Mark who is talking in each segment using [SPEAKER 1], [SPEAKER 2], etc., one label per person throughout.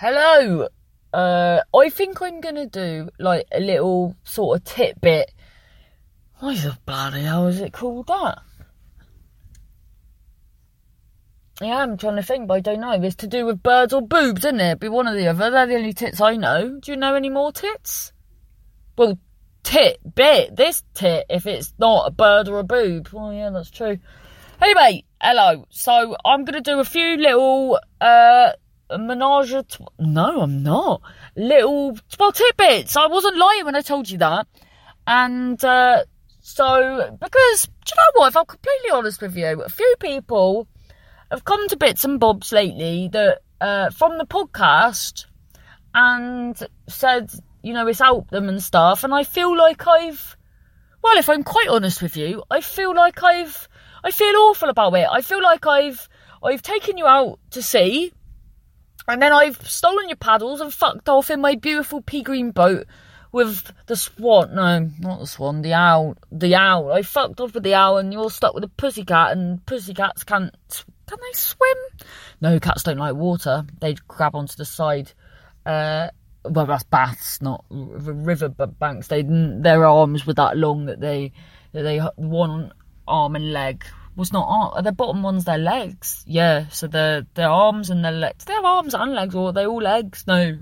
[SPEAKER 1] Hello. Uh, I think I'm gonna do like a little sort of tidbit. Why the bloody hell is it called that? Yeah, I'm trying to think, but I don't know. It's to do with birds or boobs, isn't it? Be one or the other. They're the only tits I know. Do you know any more tits? Well, tit bit. This tit, if it's not a bird or a boob. Well, yeah, that's true. Anyway, hello. So I'm gonna do a few little uh menage a tw- No, I'm not. Little well tidbits. I wasn't lying when I told you that. And uh so because do you know what? If I'm completely honest with you, a few people have come to bits and bobs lately that uh, from the podcast and said, you know, it's helped them and stuff. And I feel like I've, well, if I'm quite honest with you, I feel like I've, I feel awful about it. I feel like I've, I've taken you out to sea, and then I've stolen your paddles and fucked off in my beautiful pea green boat with the swan. No, not the swan. The owl. The owl. I fucked off with the owl, and you're stuck with a pussycat, and pussycats can't can they swim? No, cats don't like water. They grab onto the side. Uh, well, that's baths, not river banks. They their arms were that long that they that they one arm and leg was not arm. The bottom one's their legs. Yeah, so their their arms and their legs. They have arms and legs, or are they all legs? No.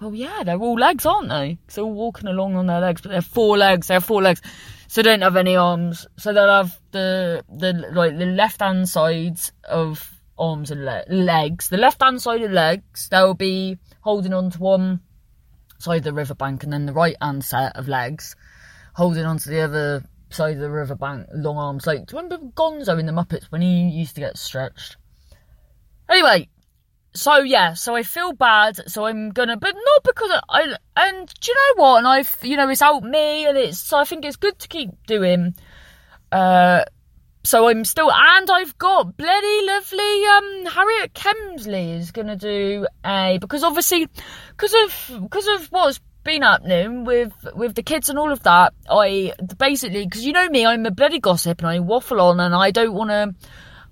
[SPEAKER 1] Well, yeah, they're all legs, aren't they? Because they're all walking along on their legs, but they're four legs. They have four legs so they don't have any arms. So they'll have the the like the left hand sides of arms and le- legs. The left hand side of legs they'll be holding on to one side of the riverbank, and then the right hand set of legs holding on to the other side of the riverbank. Long arms. Like do you remember Gonzo in the Muppets when he used to get stretched? Anyway, so yeah, so I feel bad, so I'm gonna, but not because I, and do you know what? And I've, you know, it's helped me, and it's, so I think it's good to keep doing. Uh, so I'm still, and I've got bloody lovely, um, Harriet Kemsley is gonna do a, because obviously, because of, because of what's been happening with, with the kids and all of that, I, basically, because you know me, I'm a bloody gossip, and I waffle on, and I don't wanna,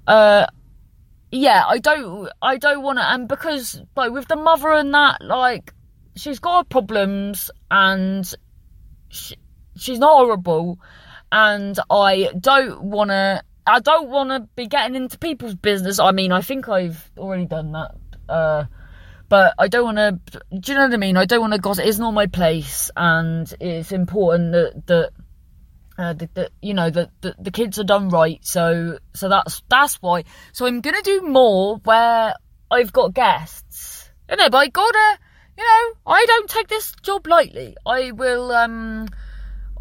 [SPEAKER 1] uh, yeah, I don't, I don't want to, and because like with the mother and that, like she's got problems, and she, she's not horrible, and I don't want to, I don't want to be getting into people's business. I mean, I think I've already done that, uh, but I don't want to. Do you know what I mean? I don't want to gossip. It's not my place, and it's important that that uh, the, the, you know the, the, the kids are done right so so that's that's why so i'm gonna do more where i've got guests you know but i gotta you know i don't take this job lightly i will um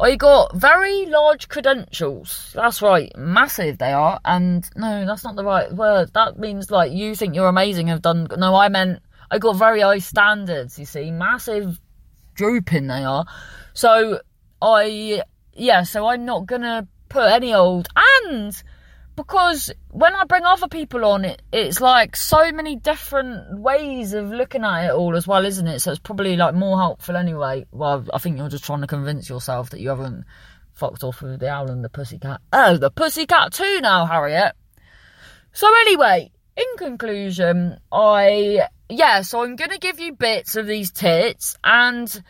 [SPEAKER 1] i got very large credentials that's right massive they are and no that's not the right word that means like you think you're amazing have done no i meant i got very high standards you see massive drooping they are so i yeah, so I'm not gonna put any old and because when I bring other people on it, it's like so many different ways of looking at it all as well, isn't it? So it's probably like more helpful anyway. Well, I think you're just trying to convince yourself that you haven't fucked off with the owl and the pussycat. Oh, the pussycat too now, Harriet. So anyway, in conclusion, I yeah, so I'm gonna give you bits of these tits and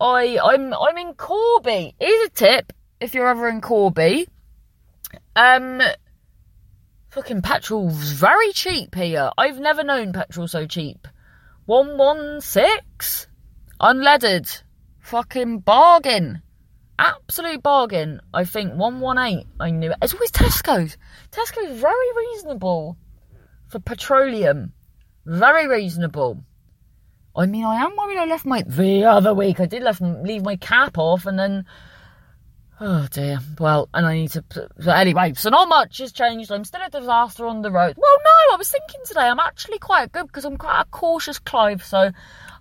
[SPEAKER 1] I I'm I'm in Corby. Here's a tip if you're ever in Corby. Um fucking petrol's very cheap here. I've never known petrol so cheap. 116 unleaded. Fucking bargain. Absolute bargain. I think 118. I knew it. It's always Tesco's. Tesco's very reasonable for petroleum. Very reasonable. I mean, I am worried I left my the other week. I did left leave my cap off, and then oh dear. Well, and I need to. So anyway, so not much has changed. I'm still a disaster on the road. Well, no, I was thinking today I'm actually quite good because I'm quite a cautious Clive. So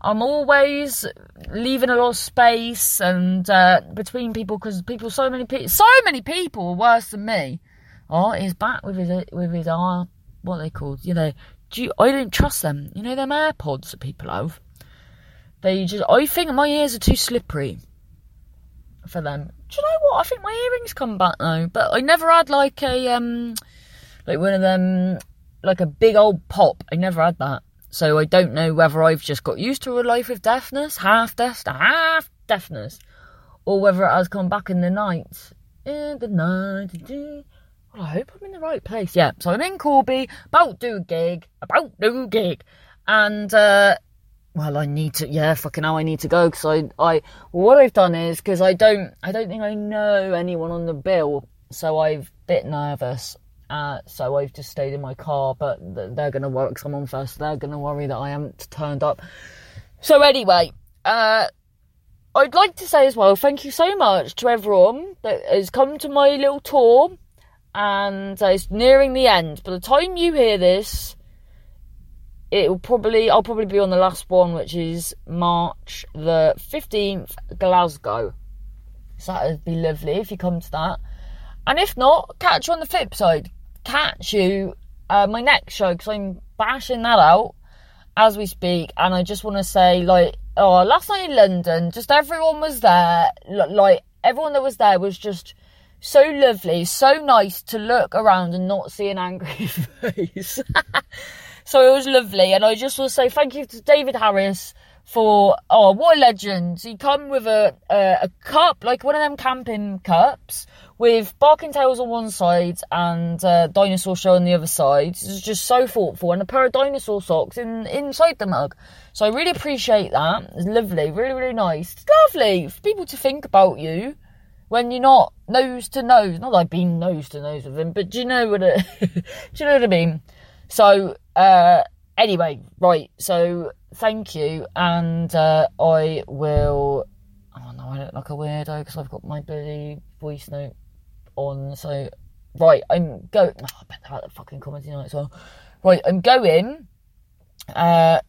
[SPEAKER 1] I'm always leaving a lot of space and uh, between people because people, so many people, so many people are worse than me. Oh, he's back with his with his uh, what they called? You know, do you, I don't trust them. You know them AirPods that people have. They just, I think my ears are too slippery for them. Do you know what? I think my earrings come back now, but I never had like a um, like one of them, like a big old pop. I never had that. So I don't know whether I've just got used to a life of deafness, half deaf, half deafness, or whether it has come back in the night. In the night. Well, I hope I'm in the right place. Yeah, so I'm in Corby, about do gig, about do gig. And, uh, well, I need to, yeah, fucking hell, I need to go because I, I, what I've done is because I don't, I don't think I know anyone on the bill, so I've a bit nervous. Uh, so I've just stayed in my car, but they're to worry because I'm on first. They're to worry that I haven't turned up. So anyway, uh, I'd like to say as well, thank you so much to everyone that has come to my little tour, and uh, it's nearing the end. By the time you hear this, it'll probably I'll probably be on the last one, which is March the fifteenth, Glasgow. So that'd be lovely if you come to that. And if not, catch you on the flip side. Catch you uh, my next show because I'm bashing that out as we speak. And I just want to say, like, oh, last night in London, just everyone was there. Like, everyone that was there was just so lovely, so nice to look around and not see an angry face. so it was lovely, and I just want to say thank you to David Harris for oh what a legend. He come with a, a, a cup like one of them camping cups with Barking Tales on one side and uh, dinosaur show on the other side. It's just so thoughtful, and a pair of dinosaur socks in inside the mug. So I really appreciate that. It's lovely, really really nice. It's lovely for people to think about you when you're not nose to nose. Not like being nose to nose with him, but do you know what? It, do you know what I mean? So uh, anyway, right. So thank you, and uh, I will. Oh no, I look like a weirdo because I've got my bloody voice note on. So right, I'm go. Oh, I bet they that the fucking comedy night as well. Right, I'm going. Uh,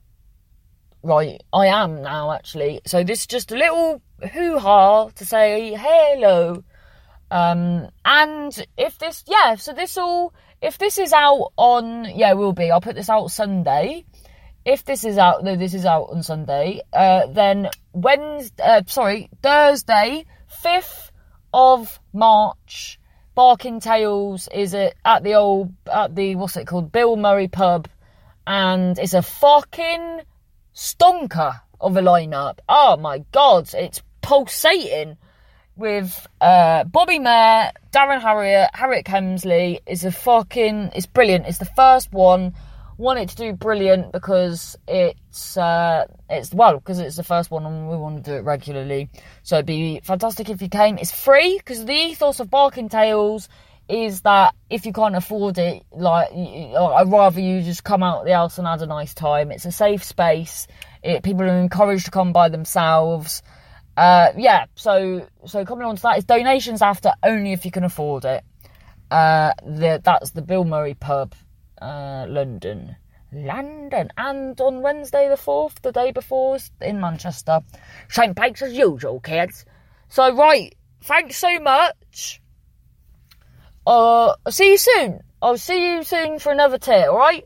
[SPEAKER 1] right, I am now actually. So this is just a little hoo ha to say hello. Um, and if this, yeah, so this all, if this is out on, yeah, we'll be. I'll put this out Sunday. If this is out, no, this is out on Sunday. Uh, then Wednesday, uh, sorry, Thursday, fifth of March. Barking Tales is at, at the old, at the what's it called, Bill Murray pub, and it's a fucking stonker of a lineup. Oh my god, it's pulsating with uh, Bobby Mair, Darren Harriott, Harriet Kemsley is a fucking it's brilliant. It's the first one. Want it to do brilliant because it's uh, it's well because it's the first one and we want to do it regularly. So it'd be fantastic if you came. It's free because the ethos of Barking Tales is that if you can't afford it, like I'd rather you just come out of the house and have a nice time. It's a safe space. It, people are encouraged to come by themselves. Uh, yeah, so so coming on to that is donations after only if you can afford it. Uh, the, that's the Bill Murray pub, uh, London, London, and on Wednesday the fourth, the day before, in Manchester. Same place as usual, kids. So right, thanks so much. Uh, I'll see you soon. I'll see you soon for another tit. All right.